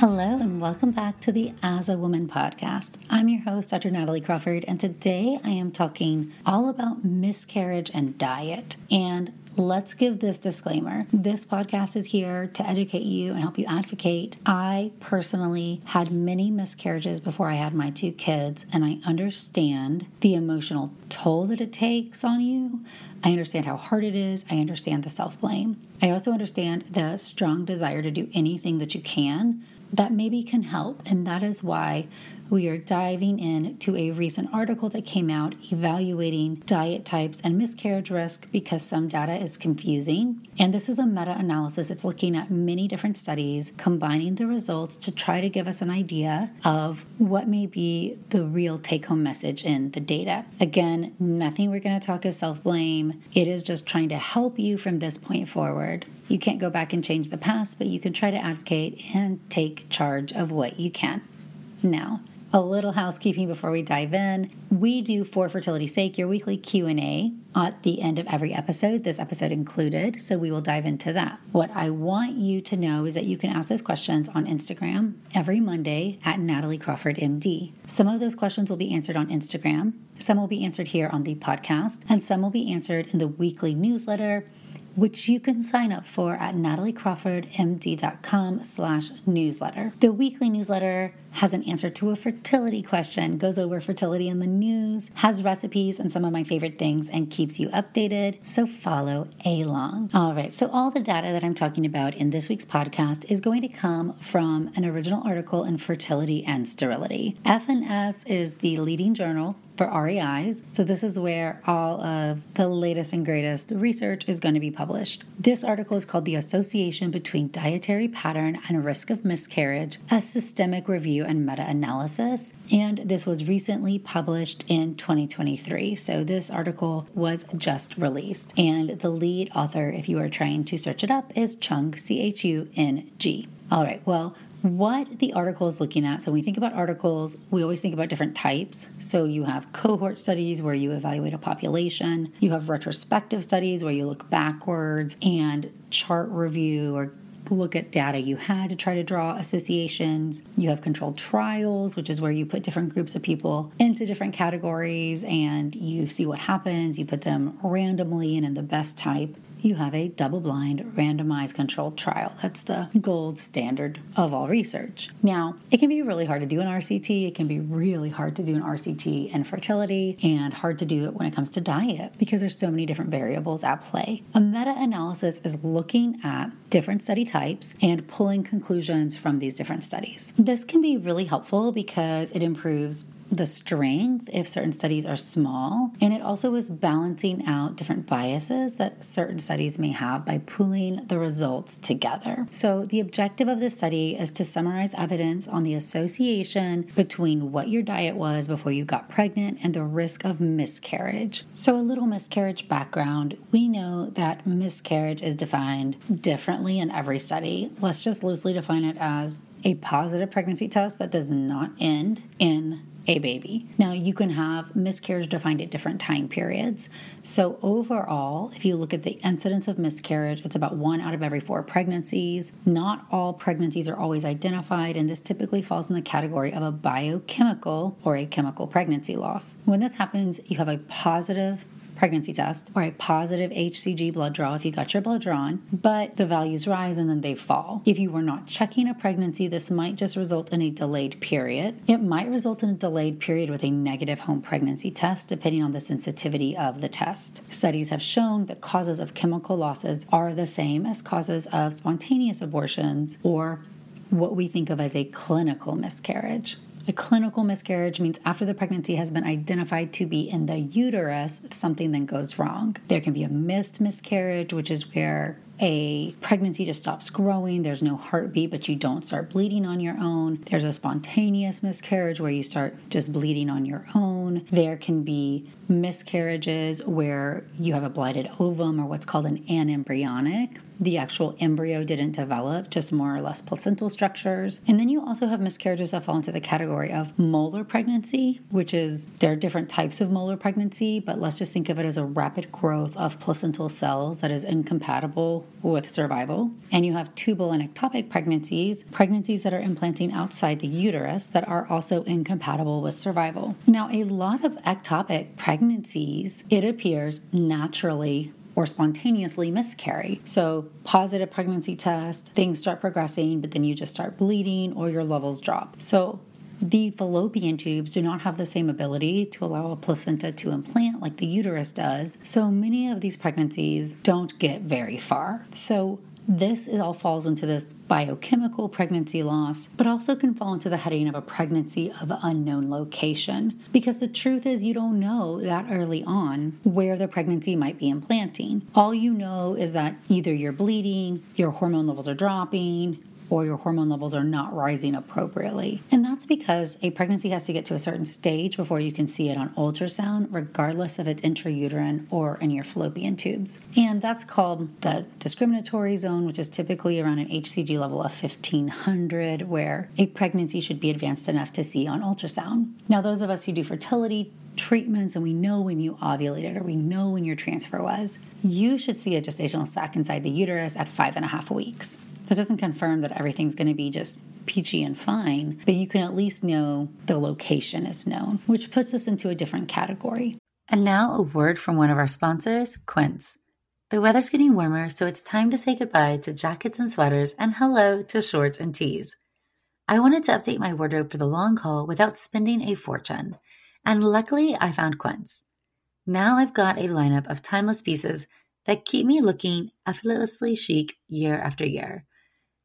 Hello, and welcome back to the As a Woman podcast. I'm your host, Dr. Natalie Crawford, and today I am talking all about miscarriage and diet. And let's give this disclaimer this podcast is here to educate you and help you advocate. I personally had many miscarriages before I had my two kids, and I understand the emotional toll that it takes on you. I understand how hard it is. I understand the self blame. I also understand the strong desire to do anything that you can that maybe can help. And that is why we are diving into a recent article that came out evaluating diet types and miscarriage risk because some data is confusing. And this is a meta analysis. It's looking at many different studies, combining the results to try to give us an idea of what may be the real take home message in the data. Again, nothing we're going to talk is self blame, it is just trying to help you from this point forward. You can't go back and change the past, but you can try to advocate and take charge of what you can. Now, a little housekeeping before we dive in. We do for fertility's sake your weekly Q&A at the end of every episode, this episode included, so we will dive into that. What I want you to know is that you can ask those questions on Instagram every Monday at Natalie Crawford MD. Some of those questions will be answered on Instagram, some will be answered here on the podcast, and some will be answered in the weekly newsletter which you can sign up for at nataliecrawfordmd.com slash newsletter. The weekly newsletter has an answer to a fertility question, goes over fertility in the news, has recipes and some of my favorite things, and keeps you updated. So follow along. All right, so all the data that I'm talking about in this week's podcast is going to come from an original article in Fertility and Sterility. FNS is the leading journal for REIs. So, this is where all of the latest and greatest research is going to be published. This article is called The Association Between Dietary Pattern and Risk of Miscarriage, a Systemic Review and Meta Analysis. And this was recently published in 2023. So, this article was just released. And the lead author, if you are trying to search it up, is Chung, C H U N G. All right, well, what the article is looking at. So, when we think about articles, we always think about different types. So, you have cohort studies where you evaluate a population, you have retrospective studies where you look backwards and chart review or look at data you had to try to draw associations. You have controlled trials, which is where you put different groups of people into different categories and you see what happens. You put them randomly and in the best type you have a double blind, randomized controlled trial. That's the gold standard of all research. Now, it can be really hard to do an RCT. It can be really hard to do an RCT in fertility and hard to do it when it comes to diet because there's so many different variables at play. A meta analysis is looking at different study types and pulling conclusions from these different studies. This can be really helpful because it improves the strength if certain studies are small. And it also is balancing out different biases that certain studies may have by pooling the results together. So, the objective of this study is to summarize evidence on the association between what your diet was before you got pregnant and the risk of miscarriage. So, a little miscarriage background we know that miscarriage is defined differently in every study. Let's just loosely define it as a positive pregnancy test that does not end in a baby. Now, you can have miscarriage defined at different time periods. So, overall, if you look at the incidence of miscarriage, it's about one out of every four pregnancies. Not all pregnancies are always identified, and this typically falls in the category of a biochemical or a chemical pregnancy loss. When this happens, you have a positive pregnancy test or a positive HCG blood draw if you got your blood drawn, but the values rise and then they fall. If you were not checking a pregnancy, this might just result in a delayed period. It might result in a delayed period with a negative home pregnancy test, depending on the sensitivity of the test. Studies have shown that causes of chemical losses are the same as causes of spontaneous abortions or what we think of as a clinical miscarriage. A clinical miscarriage means after the pregnancy has been identified to be in the uterus, something then goes wrong. There can be a missed miscarriage, which is where a pregnancy just stops growing, there's no heartbeat, but you don't start bleeding on your own. There's a spontaneous miscarriage where you start just bleeding on your own. There can be miscarriages where you have a blighted ovum or what's called an anembryonic. The actual embryo didn't develop, just more or less placental structures. And then you also have miscarriages that fall into the category of molar pregnancy, which is there are different types of molar pregnancy, but let's just think of it as a rapid growth of placental cells that is incompatible with survival. And you have tubal and ectopic pregnancies, pregnancies that are implanting outside the uterus that are also incompatible with survival. Now, a lot of ectopic pregnancies, it appears naturally or spontaneously miscarry. So, positive pregnancy test, things start progressing, but then you just start bleeding or your levels drop. So, the fallopian tubes do not have the same ability to allow a placenta to implant like the uterus does. So, many of these pregnancies don't get very far. So, this all falls into this biochemical pregnancy loss, but also can fall into the heading of a pregnancy of unknown location. Because the truth is, you don't know that early on where the pregnancy might be implanting. All you know is that either you're bleeding, your hormone levels are dropping, or your hormone levels are not rising appropriately. And that's because a pregnancy has to get to a certain stage before you can see it on ultrasound, regardless if it's intrauterine or in your fallopian tubes. And that's called the discriminatory zone, which is typically around an HCG level of 1500, where a pregnancy should be advanced enough to see on ultrasound. Now, those of us who do fertility treatments and we know when you ovulated or we know when your transfer was, you should see a gestational sac inside the uterus at five and a half weeks. That doesn't confirm that everything's going to be just peachy and fine, but you can at least know the location is known, which puts us into a different category. And now a word from one of our sponsors, Quince. The weather's getting warmer, so it's time to say goodbye to jackets and sweaters and hello to shorts and tees. I wanted to update my wardrobe for the long haul without spending a fortune, and luckily I found Quince. Now I've got a lineup of timeless pieces that keep me looking effortlessly chic year after year.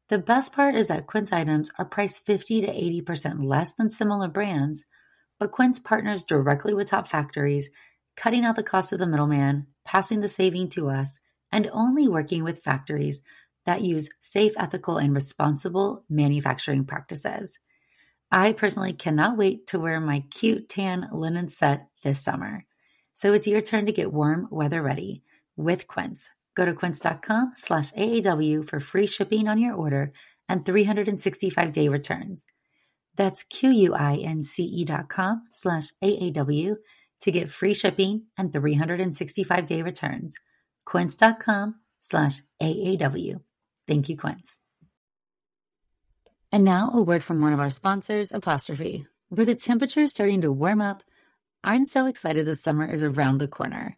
The best part is that Quince items are priced 50 to 80% less than similar brands, but Quince partners directly with top factories, cutting out the cost of the middleman, passing the saving to us, and only working with factories that use safe, ethical, and responsible manufacturing practices. I personally cannot wait to wear my cute tan linen set this summer. So it's your turn to get warm weather ready with Quince. Go to quince.com slash AAW for free shipping on your order and 365 day returns. That's Q-U-I-N-C-E dot com slash AAW to get free shipping and 365 day returns. Quince.com slash AAW. Thank you, Quince. And now a word from one of our sponsors, Apostrophe. With the temperature starting to warm up, I'm so excited the summer is around the corner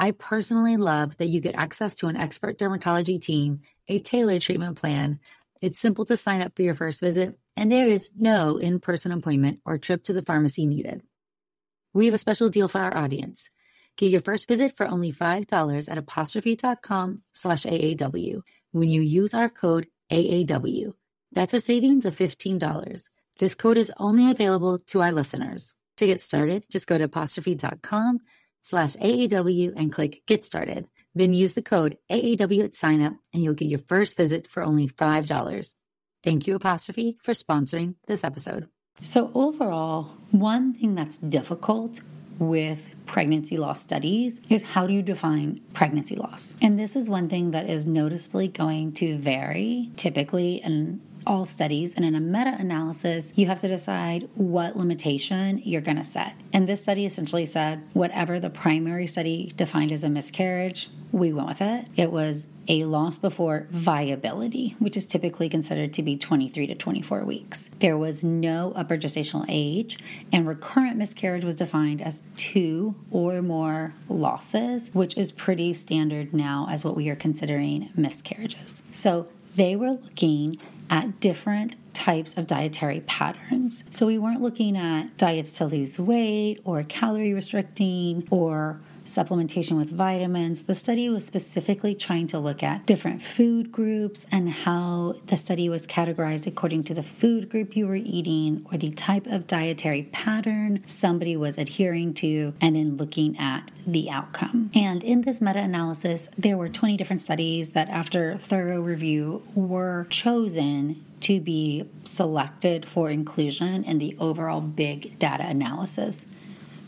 I personally love that you get access to an expert dermatology team, a tailored treatment plan. It's simple to sign up for your first visit, and there is no in person appointment or trip to the pharmacy needed. We have a special deal for our audience. Get your first visit for only $5 at apostrophe.com slash AAW when you use our code AAW. That's a savings of $15. This code is only available to our listeners. To get started, just go to apostrophe.com slash AAW and click Get Started. Then use the code AAW at signup and you'll get your first visit for only $5. Thank you, Apostrophe, for sponsoring this episode. So, overall, one thing that's difficult with pregnancy loss studies is how do you define pregnancy loss? And this is one thing that is noticeably going to vary typically in all studies. And in a meta analysis, you have to decide what limitation you're going to set. And this study essentially said whatever the primary study defined as a miscarriage, we went with it. It was a loss before viability, which is typically considered to be 23 to 24 weeks. There was no upper gestational age, and recurrent miscarriage was defined as two or more losses, which is pretty standard now as what we are considering miscarriages. So they were looking at different types of dietary patterns. So we weren't looking at diets to lose weight or calorie restricting or supplementation with vitamins. The study was specifically trying to look at different food groups and how the study was categorized according to the food group you were eating or the type of dietary pattern somebody was adhering to, and then looking at the outcome. And in this meta analysis, there were 20 different studies that, after thorough review, were chosen to be selected for inclusion in the overall big data analysis.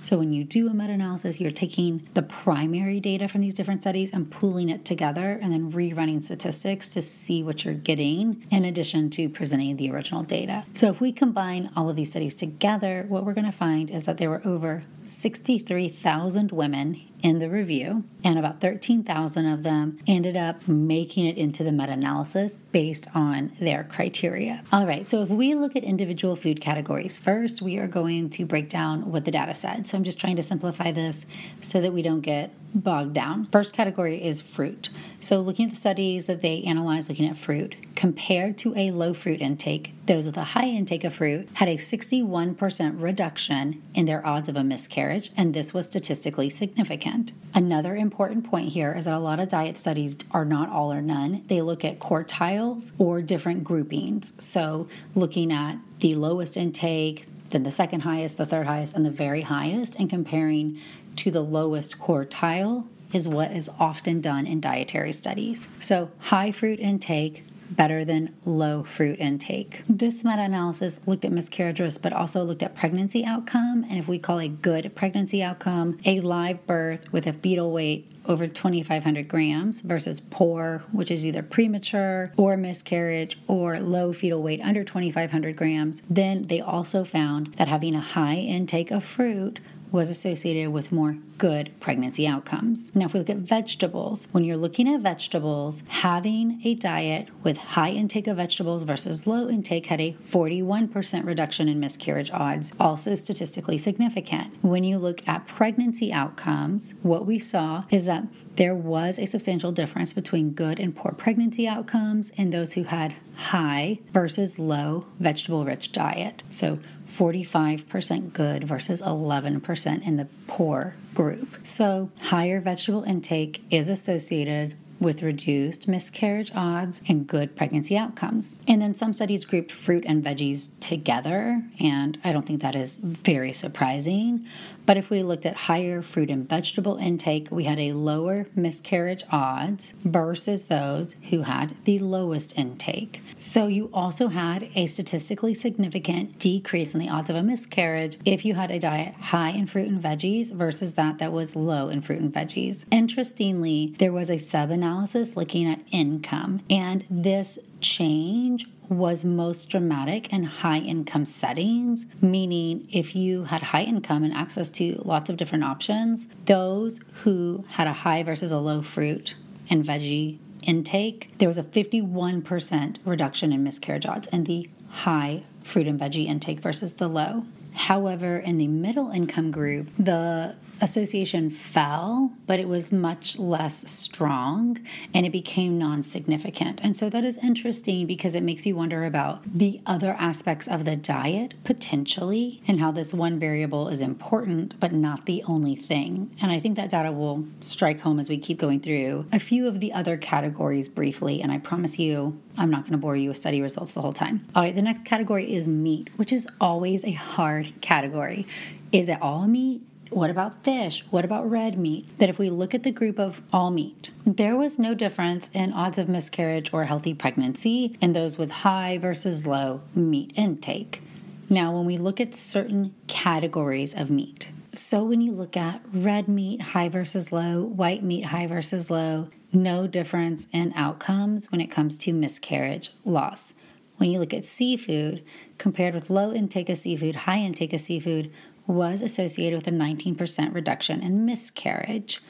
So when you do a meta analysis, you're taking the primary data from these different studies and pooling it together and then rerunning statistics to see what you're getting in addition to presenting the original data. So if we combine all of these studies together, what we're going to find is that there were over 63,000 women in the review, and about 13,000 of them ended up making it into the meta analysis based on their criteria. All right, so if we look at individual food categories, first we are going to break down what the data said. So I'm just trying to simplify this so that we don't get bogged down. First category is fruit. So, looking at the studies that they analyzed looking at fruit, compared to a low fruit intake, those with a high intake of fruit had a 61% reduction in their odds of a miscarriage, and this was statistically significant. Another important point here is that a lot of diet studies are not all or none. They look at quartiles or different groupings. So, looking at the lowest intake, then the second highest, the third highest, and the very highest, and comparing to the lowest quartile is what is often done in dietary studies. So, high fruit intake better than low fruit intake. This meta analysis looked at miscarriage risk, but also looked at pregnancy outcome. And if we call a good pregnancy outcome, a live birth with a fetal weight over 2,500 grams versus poor, which is either premature or miscarriage or low fetal weight under 2,500 grams, then they also found that having a high intake of fruit was associated with more good pregnancy outcomes. Now, if we look at vegetables, when you're looking at vegetables, having a diet with high intake of vegetables versus low intake had a 41% reduction in miscarriage odds, also statistically significant. When you look at pregnancy outcomes, what we saw is that there was a substantial difference between good and poor pregnancy outcomes in those who had high versus low vegetable rich diet. So 45% good versus 11% in the poor group. So, higher vegetable intake is associated with reduced miscarriage odds and good pregnancy outcomes. And then some studies grouped fruit and veggies together, and I don't think that is very surprising. But if we looked at higher fruit and vegetable intake, we had a lower miscarriage odds versus those who had the lowest intake. So you also had a statistically significant decrease in the odds of a miscarriage if you had a diet high in fruit and veggies versus that that was low in fruit and veggies. Interestingly, there was a sub analysis looking at income, and this change was most dramatic in high income settings, meaning if you had high income and access to lots of different options, those who had a high versus a low fruit and veggie intake, there was a 51% reduction in miscarriage odds. And the high fruit and veggie intake versus the low. However, in the middle income group, the association fell, but it was much less strong and it became non significant. And so that is interesting because it makes you wonder about the other aspects of the diet potentially and how this one variable is important, but not the only thing. And I think that data will strike home as we keep going through a few of the other categories briefly. And I promise you, I'm not going to bore you with study results the whole time. All right, the next category is meat, which is always a hard category. Is it all meat? What about fish? What about red meat? That if we look at the group of all meat, there was no difference in odds of miscarriage or healthy pregnancy in those with high versus low meat intake. Now, when we look at certain categories of meat, so when you look at red meat high versus low, white meat high versus low, no difference in outcomes when it comes to miscarriage loss. When you look at seafood, compared with low intake of seafood, high intake of seafood, was associated with a 19% reduction in miscarriage.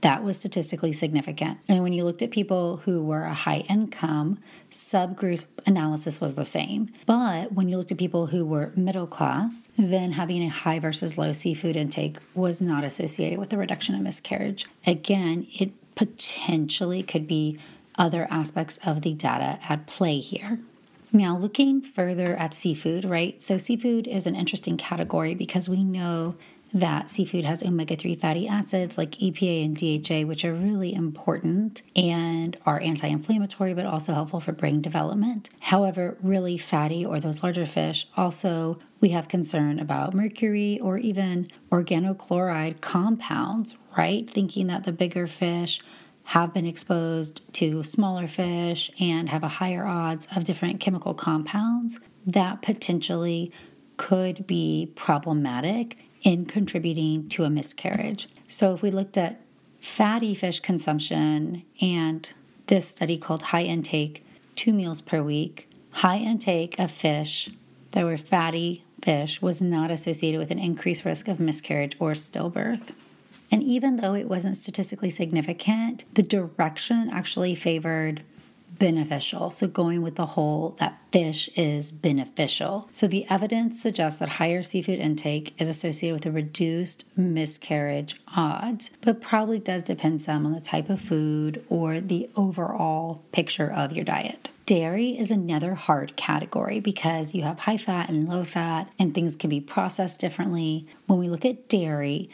That was statistically significant. And when you looked at people who were a high income, subgroup analysis was the same. But when you looked at people who were middle class, then having a high versus low seafood intake was not associated with a reduction in miscarriage. Again, it potentially could be other aspects of the data at play here. Now, looking further at seafood, right? So, seafood is an interesting category because we know that seafood has omega 3 fatty acids like EPA and DHA, which are really important and are anti inflammatory but also helpful for brain development. However, really fatty or those larger fish also we have concern about mercury or even organochloride compounds, right? Thinking that the bigger fish have been exposed to smaller fish and have a higher odds of different chemical compounds that potentially could be problematic in contributing to a miscarriage. So, if we looked at fatty fish consumption and this study called high intake, two meals per week, high intake of fish that were fatty fish was not associated with an increased risk of miscarriage or stillbirth. And even though it wasn't statistically significant, the direction actually favored beneficial. So, going with the whole that fish is beneficial. So, the evidence suggests that higher seafood intake is associated with a reduced miscarriage odds, but probably does depend some on the type of food or the overall picture of your diet. Dairy is another hard category because you have high fat and low fat, and things can be processed differently. When we look at dairy,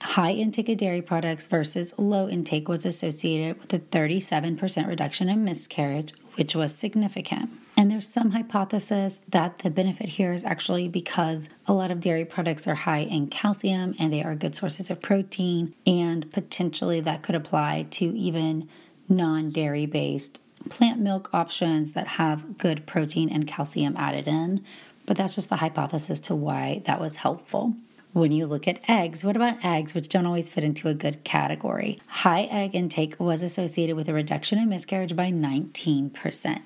high intake of dairy products versus low intake was associated with a 37% reduction in miscarriage, which was significant. And there's some hypothesis that the benefit here is actually because a lot of dairy products are high in calcium and they are good sources of protein, and potentially that could apply to even non dairy based plant milk options that have good protein and calcium added in. But that's just the hypothesis to why that was helpful. When you look at eggs, what about eggs, which don't always fit into a good category? High egg intake was associated with a reduction in miscarriage by 19%.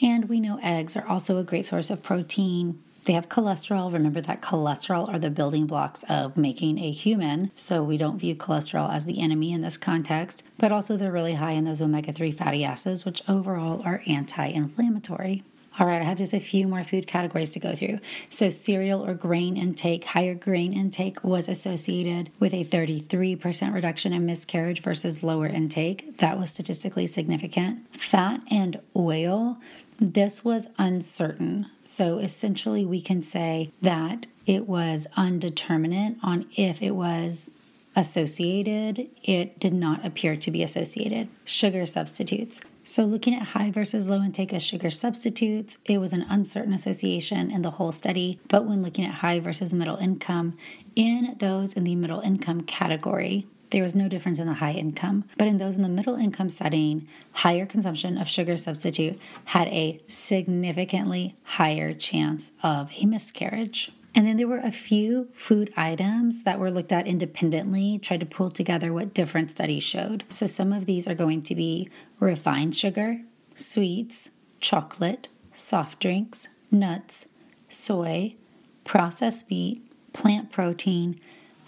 And we know eggs are also a great source of protein. They have cholesterol. Remember that cholesterol are the building blocks of making a human. So we don't view cholesterol as the enemy in this context, but also they're really high in those omega 3 fatty acids, which overall are anti inflammatory. All right, I have just a few more food categories to go through. So, cereal or grain intake, higher grain intake was associated with a 33% reduction in miscarriage versus lower intake. That was statistically significant. Fat and oil, this was uncertain. So, essentially, we can say that it was undeterminate on if it was associated, it did not appear to be associated. Sugar substitutes. So, looking at high versus low intake of sugar substitutes, it was an uncertain association in the whole study. But when looking at high versus middle income, in those in the middle income category, there was no difference in the high income. But in those in the middle income setting, higher consumption of sugar substitute had a significantly higher chance of a miscarriage. And then there were a few food items that were looked at independently, tried to pull together what different studies showed. So some of these are going to be refined sugar, sweets, chocolate, soft drinks, nuts, soy, processed meat, plant protein,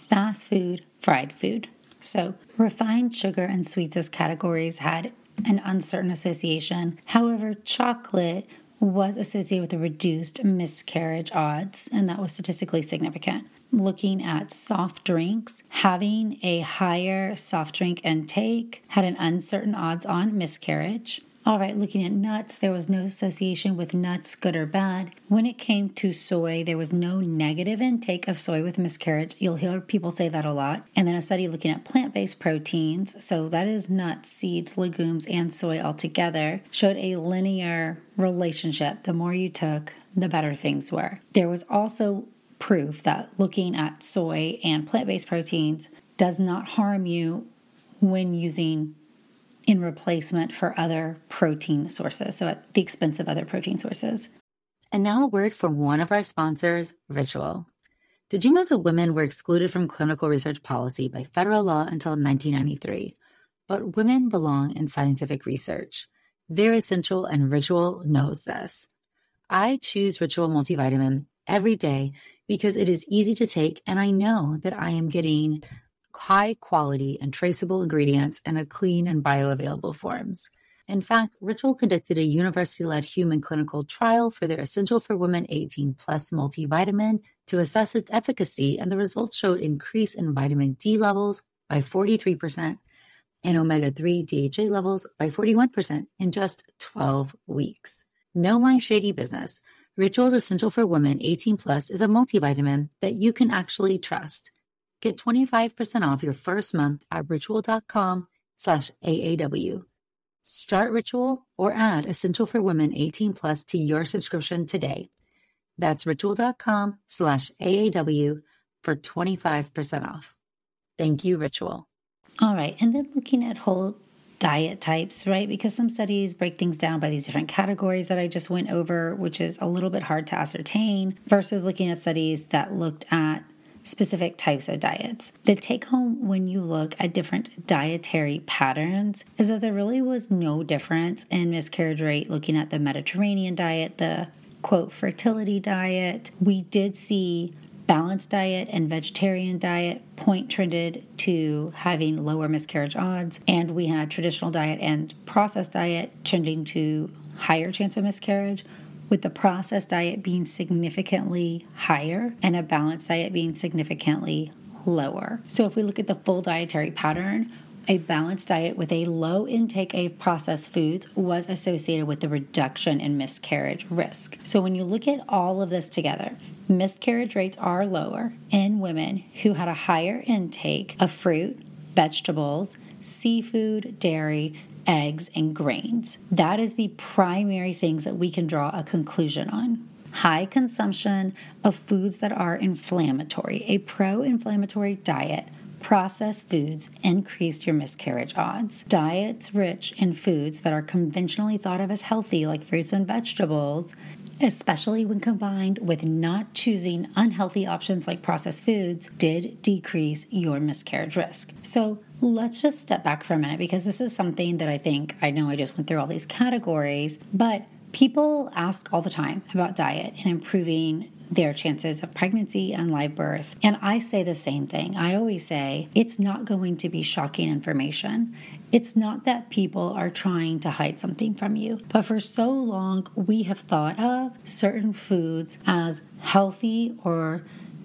fast food, fried food. So, refined sugar and sweets as categories had an uncertain association. However, chocolate was associated with a reduced miscarriage odds, and that was statistically significant. Looking at soft drinks, having a higher soft drink intake had an uncertain odds on miscarriage. All right, looking at nuts, there was no association with nuts, good or bad. When it came to soy, there was no negative intake of soy with miscarriage. You'll hear people say that a lot. And then a study looking at plant based proteins, so that is nuts, seeds, legumes, and soy altogether, showed a linear relationship. The more you took, the better things were. There was also proof that looking at soy and plant based proteins does not harm you when using in replacement for other protein sources, so at the expense of other protein sources. And now a word from one of our sponsors, Ritual. Did you know that women were excluded from clinical research policy by federal law until 1993? But women belong in scientific research. They're essential, and Ritual knows this. I choose Ritual multivitamin every day because it is easy to take, and I know that I am getting high quality and traceable ingredients in a clean and bioavailable forms. In fact, Ritual conducted a university led human clinical trial for their Essential for Women 18 Plus multivitamin to assess its efficacy, and the results showed increase in vitamin D levels by 43% and omega 3 DHA levels by 41% in just 12 weeks. No my shady business. Ritual's Essential for Women 18 Plus is a multivitamin that you can actually trust. Get 25% off your first month at ritual.com slash AAW. Start Ritual or add Essential for Women 18 Plus to your subscription today. That's ritual.com slash AAW for 25% off. Thank you, Ritual. All right. And then looking at whole diet types, right? Because some studies break things down by these different categories that I just went over, which is a little bit hard to ascertain, versus looking at studies that looked at specific types of diets. The take home when you look at different dietary patterns is that there really was no difference in miscarriage rate looking at the Mediterranean diet, the quote fertility diet. We did see balanced diet and vegetarian diet point trended to having lower miscarriage odds and we had traditional diet and processed diet trending to higher chance of miscarriage with the processed diet being significantly higher and a balanced diet being significantly lower. So, if we look at the full dietary pattern, a balanced diet with a low intake of processed foods was associated with the reduction in miscarriage risk. So, when you look at all of this together, miscarriage rates are lower in women who had a higher intake of fruit, vegetables, seafood, dairy, eggs, and grains. That is the primary things that we can draw a conclusion on. High consumption of foods that are inflammatory. A pro inflammatory diet processed foods increase your miscarriage odds. Diets rich in foods that are conventionally thought of as healthy, like fruits and vegetables, especially when combined with not choosing unhealthy options like processed foods, did decrease your miscarriage risk. So let's just step back for a minute because this is something that I think I know I just went through all these categories, but people ask all the time about diet and improving their chances of pregnancy and live birth. And I say the same thing. I always say it's not going to be shocking information. It's not that people are trying to hide something from you, but for so long we have thought of certain foods as healthy or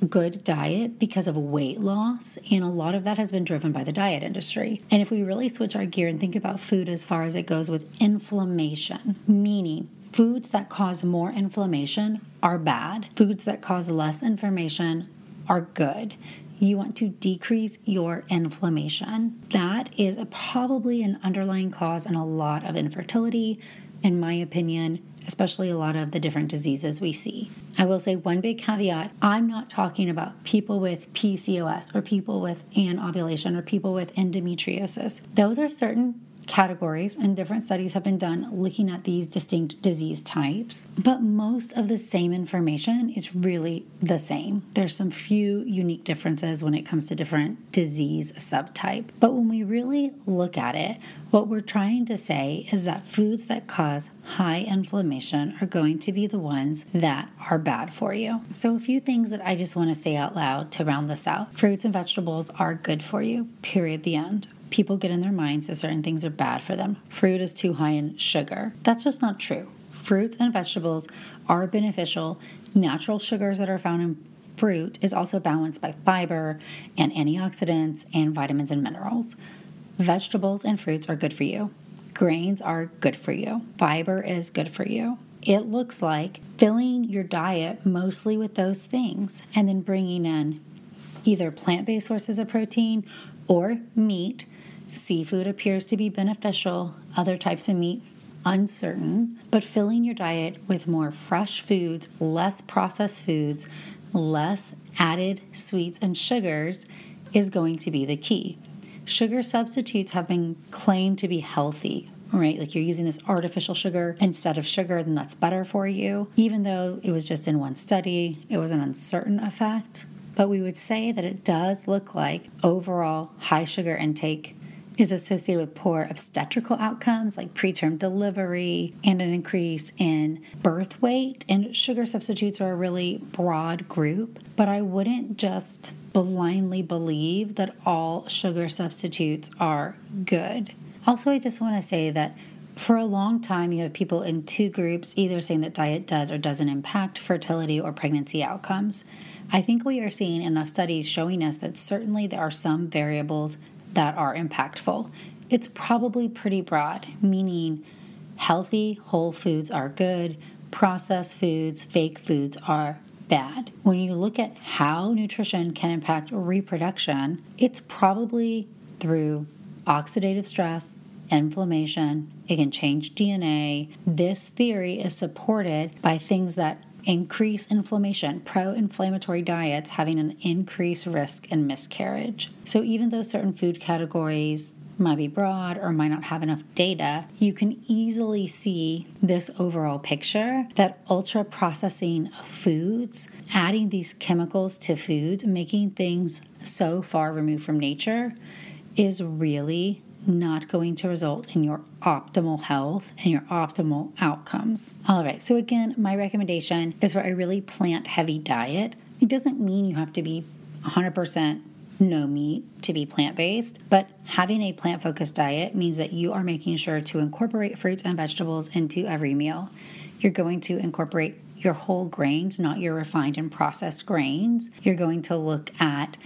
good diet because of weight loss, and a lot of that has been driven by the diet industry. And if we really switch our gear and think about food as far as it goes with inflammation, meaning foods that cause more inflammation are bad, foods that cause less inflammation are good. You want to decrease your inflammation. That is probably an underlying cause in a lot of infertility, in my opinion, especially a lot of the different diseases we see. I will say one big caveat I'm not talking about people with PCOS or people with anovulation or people with endometriosis. Those are certain categories, and different studies have been done looking at these distinct disease types. But most of the same information is really the same. There's some few unique differences when it comes to different disease subtype. But when we really look at it, what we're trying to say is that foods that cause high inflammation are going to be the ones that are bad for you. So, a few things that I just want to say out loud to round this out fruits and vegetables are good for you, period, the end people get in their minds that certain things are bad for them. Fruit is too high in sugar. That's just not true. fruits and vegetables are beneficial. Natural sugars that are found in fruit is also balanced by fiber and antioxidants and vitamins and minerals. Vegetables and fruits are good for you. Grains are good for you. Fiber is good for you. It looks like filling your diet mostly with those things and then bringing in either plant based sources of protein or meat. Seafood appears to be beneficial, other types of meat, uncertain, but filling your diet with more fresh foods, less processed foods, less added sweets and sugars is going to be the key. Sugar substitutes have been claimed to be healthy, right? Like you're using this artificial sugar instead of sugar, then that's better for you. Even though it was just in one study, it was an uncertain effect. But we would say that it does look like overall high sugar intake is associated with poor obstetrical outcomes like preterm delivery and an increase in birth weight. And sugar substitutes are a really broad group, but I wouldn't just blindly believe that all sugar substitutes are good. Also, I just want to say that for a long time, you have people in two groups either saying that diet does or doesn't impact fertility or pregnancy outcomes. I think we are seeing enough studies showing us that certainly there are some variables that are impactful. It's probably pretty broad, meaning healthy whole foods are good, processed foods, fake foods are bad. When you look at how nutrition can impact reproduction, it's probably through oxidative stress, inflammation, it can change DNA. This theory is supported by things that increase inflammation, pro inflammatory diets having an increased risk in miscarriage. So, even though certain food categories might be broad or might not have enough data, you can easily see this overall picture that ultra processing foods, adding these chemicals to foods, making things so far removed from nature is really not going to result in your optimal health and your optimal outcomes. All right, so again, my recommendation is for a really plant heavy diet. It doesn't mean you have to be 100% no meat to be plant based, but having a plant focused diet means that you are making sure to incorporate fruits and vegetables into every meal. You're going to incorporate your whole grains, not your refined and processed grains. You're going to look at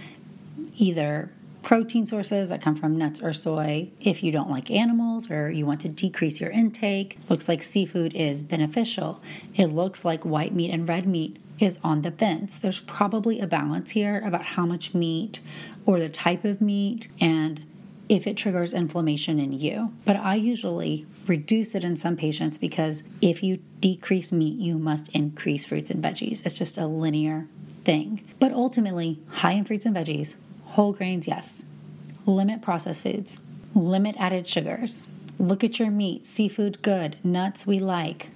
either protein sources that come from nuts or soy if you don't like animals or you want to decrease your intake. Looks like seafood is beneficial. It looks like white meat and red meat is on the fence. There's probably a balance here about how much meat or the type of meat and if it triggers inflammation in you. But I usually reduce it in some patients because if you decrease meat, you must increase fruits and veggies. It's just a linear thing. But ultimately, high in fruits and veggies, Whole grains, yes. Limit processed foods. Limit added sugars. Look at your meat. Seafood, good. Nuts, we like.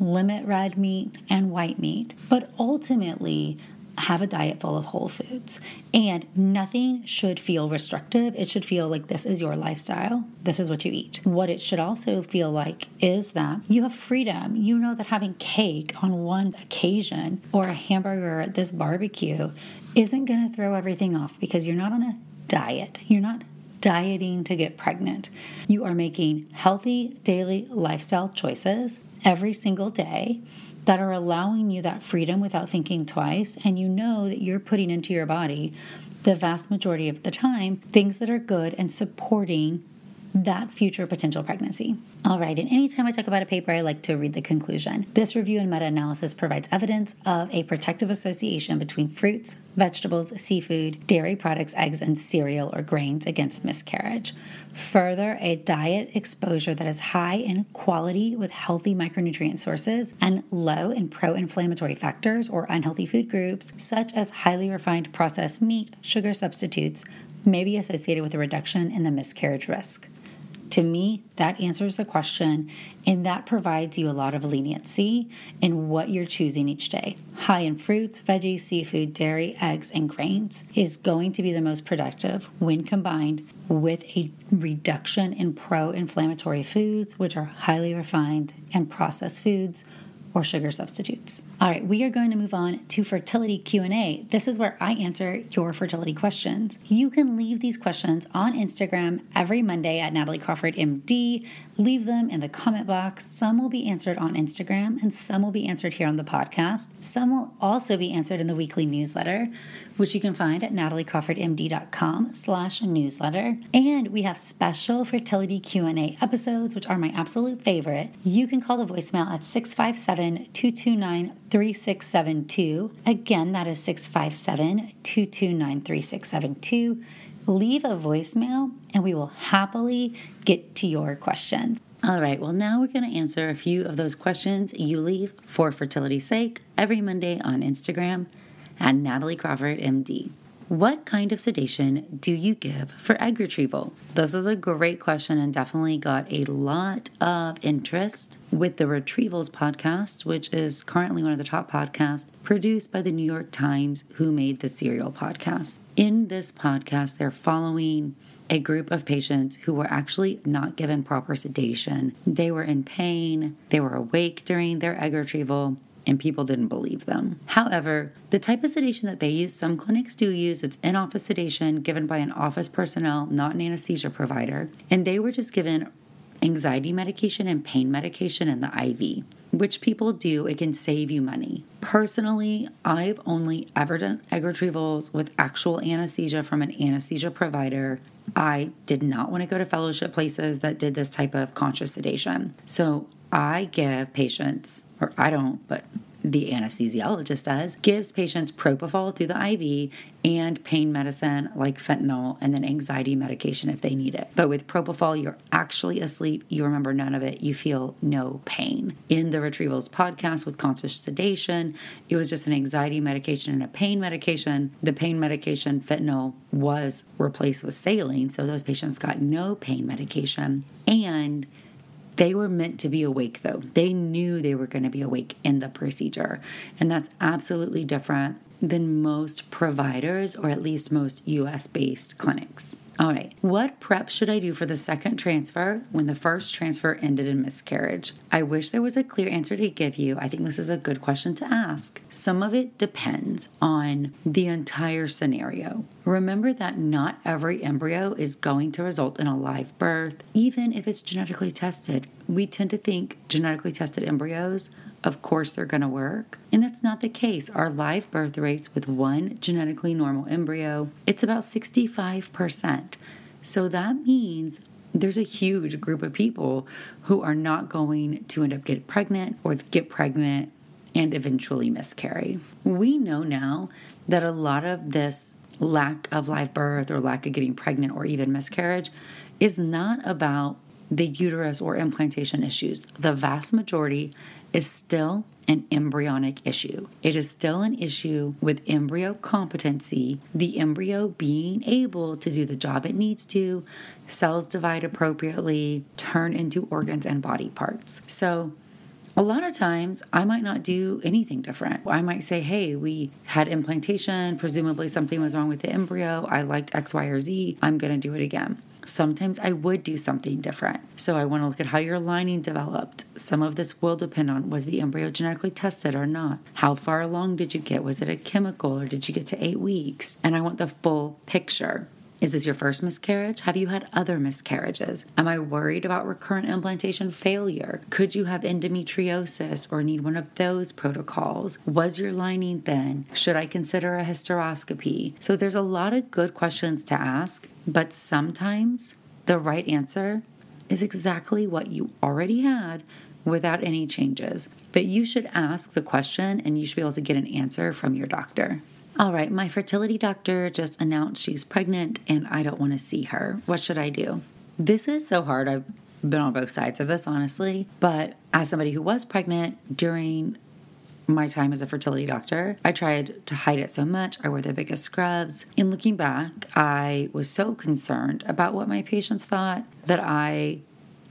Limit red meat and white meat. But ultimately, have a diet full of whole foods. And nothing should feel restrictive. It should feel like this is your lifestyle. This is what you eat. What it should also feel like is that you have freedom. You know that having cake on one occasion or a hamburger at this barbecue isn't going to throw everything off because you're not on a diet. You're not dieting to get pregnant. You are making healthy daily lifestyle choices every single day that are allowing you that freedom without thinking twice. And you know that you're putting into your body the vast majority of the time things that are good and supporting that future potential pregnancy. All right, and anytime I talk about a paper, I like to read the conclusion. This review and meta analysis provides evidence of a protective association between fruits, vegetables, seafood, dairy products, eggs, and cereal or grains against miscarriage. Further, a diet exposure that is high in quality with healthy micronutrient sources and low in pro inflammatory factors or unhealthy food groups, such as highly refined processed meat, sugar substitutes, may be associated with a reduction in the miscarriage risk. To me, that answers the question and that provides you a lot of leniency in what you're choosing each day. High in fruits, veggies, seafood, dairy, eggs, and grains is going to be the most productive when combined with a reduction in pro inflammatory foods, which are highly refined and processed foods, or sugar substitutes. All right, we are going to move on to fertility Q&A. This is where I answer your fertility questions. You can leave these questions on Instagram every Monday at Natalie Crawford MD. Leave them in the comment box. Some will be answered on Instagram and some will be answered here on the podcast. Some will also be answered in the weekly newsletter which you can find at nataliecrawfordmd.com slash newsletter. And we have special fertility Q&A episodes, which are my absolute favorite. You can call the voicemail at 657-229-3672. Again, that is 657-229-3672. Leave a voicemail and we will happily get to your questions. All right, well, now we're going to answer a few of those questions you leave for fertility's sake every Monday on Instagram at Natalie Crawford, MD. What kind of sedation do you give for egg retrieval? This is a great question and definitely got a lot of interest with the Retrievals podcast, which is currently one of the top podcasts produced by the New York Times, who made the Serial podcast. In this podcast, they're following a group of patients who were actually not given proper sedation. They were in pain, they were awake during their egg retrieval, and people didn't believe them. However, the type of sedation that they use, some clinics do use, it's in office sedation given by an office personnel, not an anesthesia provider, and they were just given anxiety medication and pain medication in the IV. Which people do, it can save you money. Personally, I've only ever done egg retrievals with actual anesthesia from an anesthesia provider. I did not want to go to fellowship places that did this type of conscious sedation. So I give patients, or I don't, but the anesthesiologist does, gives patients propofol through the IV and pain medicine like fentanyl and then anxiety medication if they need it. But with propofol, you're actually asleep. You remember none of it. You feel no pain. In the Retrievals podcast with conscious sedation, it was just an anxiety medication and a pain medication. The pain medication, fentanyl, was replaced with saline. So those patients got no pain medication. And they were meant to be awake, though. They knew they were going to be awake in the procedure. And that's absolutely different than most providers, or at least most US based clinics. All right, what prep should I do for the second transfer when the first transfer ended in miscarriage? I wish there was a clear answer to give you. I think this is a good question to ask. Some of it depends on the entire scenario. Remember that not every embryo is going to result in a live birth, even if it's genetically tested. We tend to think genetically tested embryos of course they're going to work. And that's not the case. Our live birth rates with one genetically normal embryo, it's about 65%. So that means there's a huge group of people who are not going to end up getting pregnant or get pregnant and eventually miscarry. We know now that a lot of this lack of live birth or lack of getting pregnant or even miscarriage is not about the uterus or implantation issues. The vast majority is still an embryonic issue. It is still an issue with embryo competency, the embryo being able to do the job it needs to, cells divide appropriately, turn into organs and body parts. So, a lot of times, I might not do anything different. I might say, hey, we had implantation, presumably something was wrong with the embryo. I liked X, Y, or Z. I'm going to do it again. Sometimes I would do something different. So I want to look at how your lining developed. Some of this will depend on was the embryo genetically tested or not? How far along did you get? Was it a chemical or did you get to eight weeks? And I want the full picture. Is this your first miscarriage? Have you had other miscarriages? Am I worried about recurrent implantation failure? Could you have endometriosis or need one of those protocols? Was your lining thin? Should I consider a hysteroscopy? So there's a lot of good questions to ask, but sometimes the right answer is exactly what you already had without any changes. But you should ask the question and you should be able to get an answer from your doctor. All right, my fertility doctor just announced she's pregnant and I don't want to see her. What should I do? This is so hard. I've been on both sides of this, honestly. But as somebody who was pregnant during my time as a fertility doctor, I tried to hide it so much. I wore the biggest scrubs. In looking back, I was so concerned about what my patients thought that I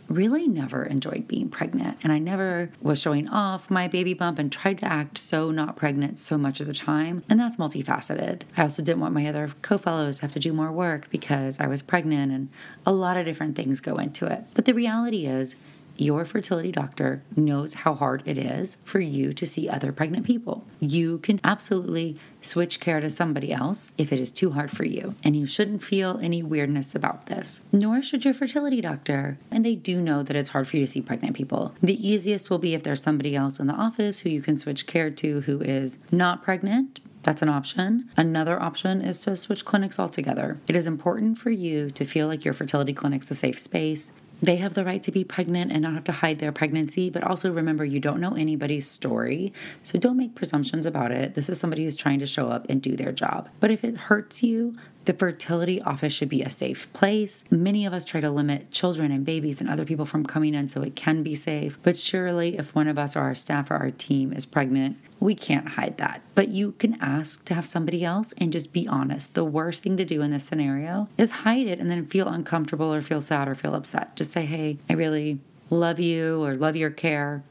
really never enjoyed being pregnant. And I never was showing off my baby bump and tried to act so not pregnant so much of the time. And that's multifaceted. I also didn't want my other co fellows to have to do more work because I was pregnant and a lot of different things go into it. But the reality is, your fertility doctor knows how hard it is for you to see other pregnant people. You can absolutely switch care to somebody else if it is too hard for you, and you shouldn't feel any weirdness about this. Nor should your fertility doctor. And they do know that it's hard for you to see pregnant people. The easiest will be if there's somebody else in the office who you can switch care to who is not pregnant that's an option. Another option is to switch clinics altogether. It is important for you to feel like your fertility clinic's a safe space. They have the right to be pregnant and not have to hide their pregnancy, but also remember you don't know anybody's story. So don't make presumptions about it. This is somebody who's trying to show up and do their job. But if it hurts you, the fertility office should be a safe place. Many of us try to limit children and babies and other people from coming in so it can be safe. But surely, if one of us or our staff or our team is pregnant, we can't hide that. But you can ask to have somebody else and just be honest. The worst thing to do in this scenario is hide it and then feel uncomfortable or feel sad or feel upset. Just say, hey, I really love you or love your care,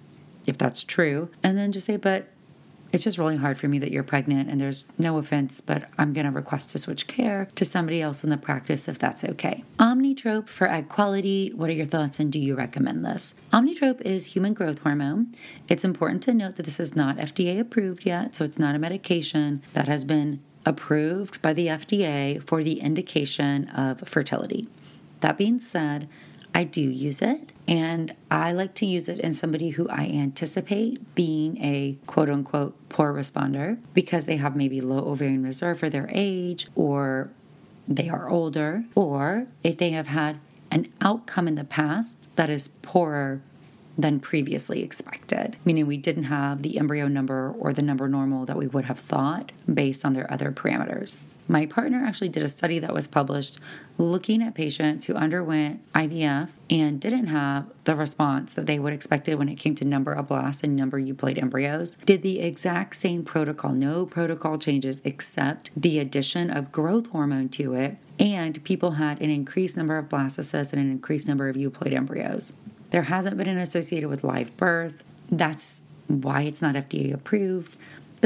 if that's true. And then just say, but it's just really hard for me that you're pregnant and there's no offense, but I'm going to request to switch care to somebody else in the practice if that's okay. Omnitrope for egg quality. What are your thoughts and do you recommend this? Omnitrope is human growth hormone. It's important to note that this is not FDA approved yet, so it's not a medication that has been approved by the FDA for the indication of fertility. That being said, I do use it. And I like to use it in somebody who I anticipate being a quote unquote poor responder because they have maybe low ovarian reserve for their age or they are older, or if they have had an outcome in the past that is poorer than previously expected, meaning we didn't have the embryo number or the number normal that we would have thought based on their other parameters. My partner actually did a study that was published looking at patients who underwent IVF and didn't have the response that they would expected when it came to number of blasts and number of euploid embryos. Did the exact same protocol, no protocol changes except the addition of growth hormone to it, and people had an increased number of blastocysts and an increased number of euploid embryos. There hasn't been an associated with live birth. That's why it's not FDA approved.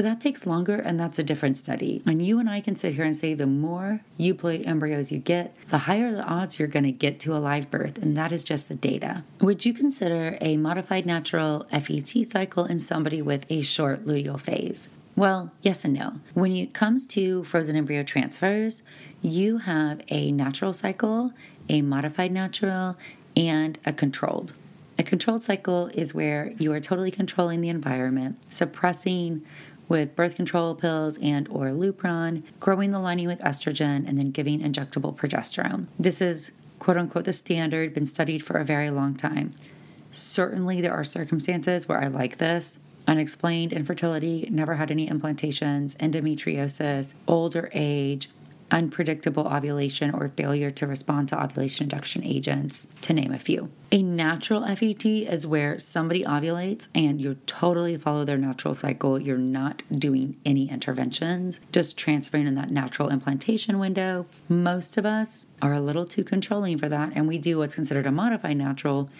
But that takes longer, and that's a different study. And you and I can sit here and say the more euploid embryos you get, the higher the odds you're going to get to a live birth, and that is just the data. Would you consider a modified natural FET cycle in somebody with a short luteal phase? Well, yes and no. When it comes to frozen embryo transfers, you have a natural cycle, a modified natural, and a controlled. A controlled cycle is where you are totally controlling the environment, suppressing with birth control pills and or Lupron, growing the lining with estrogen, and then giving injectable progesterone. This is quote unquote the standard, been studied for a very long time. Certainly, there are circumstances where I like this. Unexplained infertility, never had any implantations, endometriosis, older age, unpredictable ovulation or failure to respond to ovulation induction agents, to name a few. A natural FET is where somebody ovulates and you totally follow their natural cycle. You're not doing any interventions, just transferring in that natural implantation window. Most of us are a little too controlling for that, and we do what's considered a modified natural,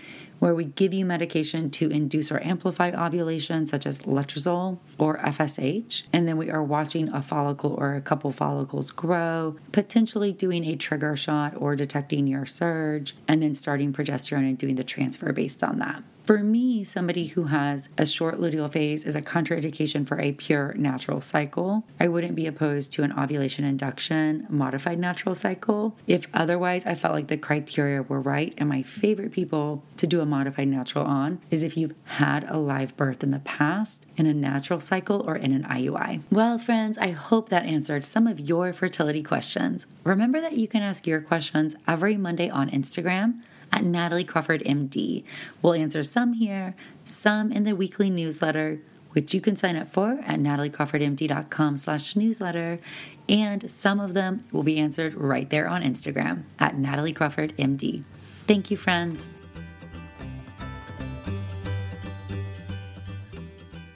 where we give you medication to induce or amplify ovulation, such as letrozole or FSH, and then we are watching a follicle or a couple follicles grow, potentially doing a trigger shot or detecting your surge, and then starting progesterone and doing the transfer based on that. For me, somebody who has a short luteal phase is a contraindication for a pure natural cycle. I wouldn't be opposed to an ovulation induction modified natural cycle if otherwise I felt like the criteria were right. And my favorite people to do a modified natural on is if you've had a live birth in the past in a natural cycle or in an IUI. Well, friends, I hope that answered some of your fertility questions. Remember that you can ask your questions every Monday on Instagram at Natalie Crawford MD. We'll answer some here, some in the weekly newsletter, which you can sign up for at nataliecrawfordmd.com slash newsletter. And some of them will be answered right there on Instagram at Natalie Crawford MD. Thank you, friends.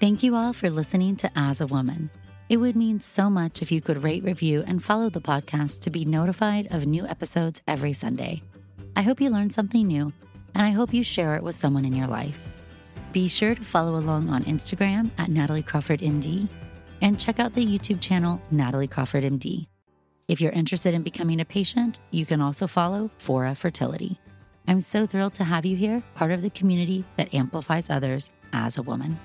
Thank you all for listening to As a Woman. It would mean so much if you could rate, review, and follow the podcast to be notified of new episodes every Sunday. I hope you learned something new, and I hope you share it with someone in your life. Be sure to follow along on Instagram at Natalie Crawford MD and check out the YouTube channel Natalie Crawford MD. If you're interested in becoming a patient, you can also follow Fora Fertility. I'm so thrilled to have you here, part of the community that amplifies others as a woman.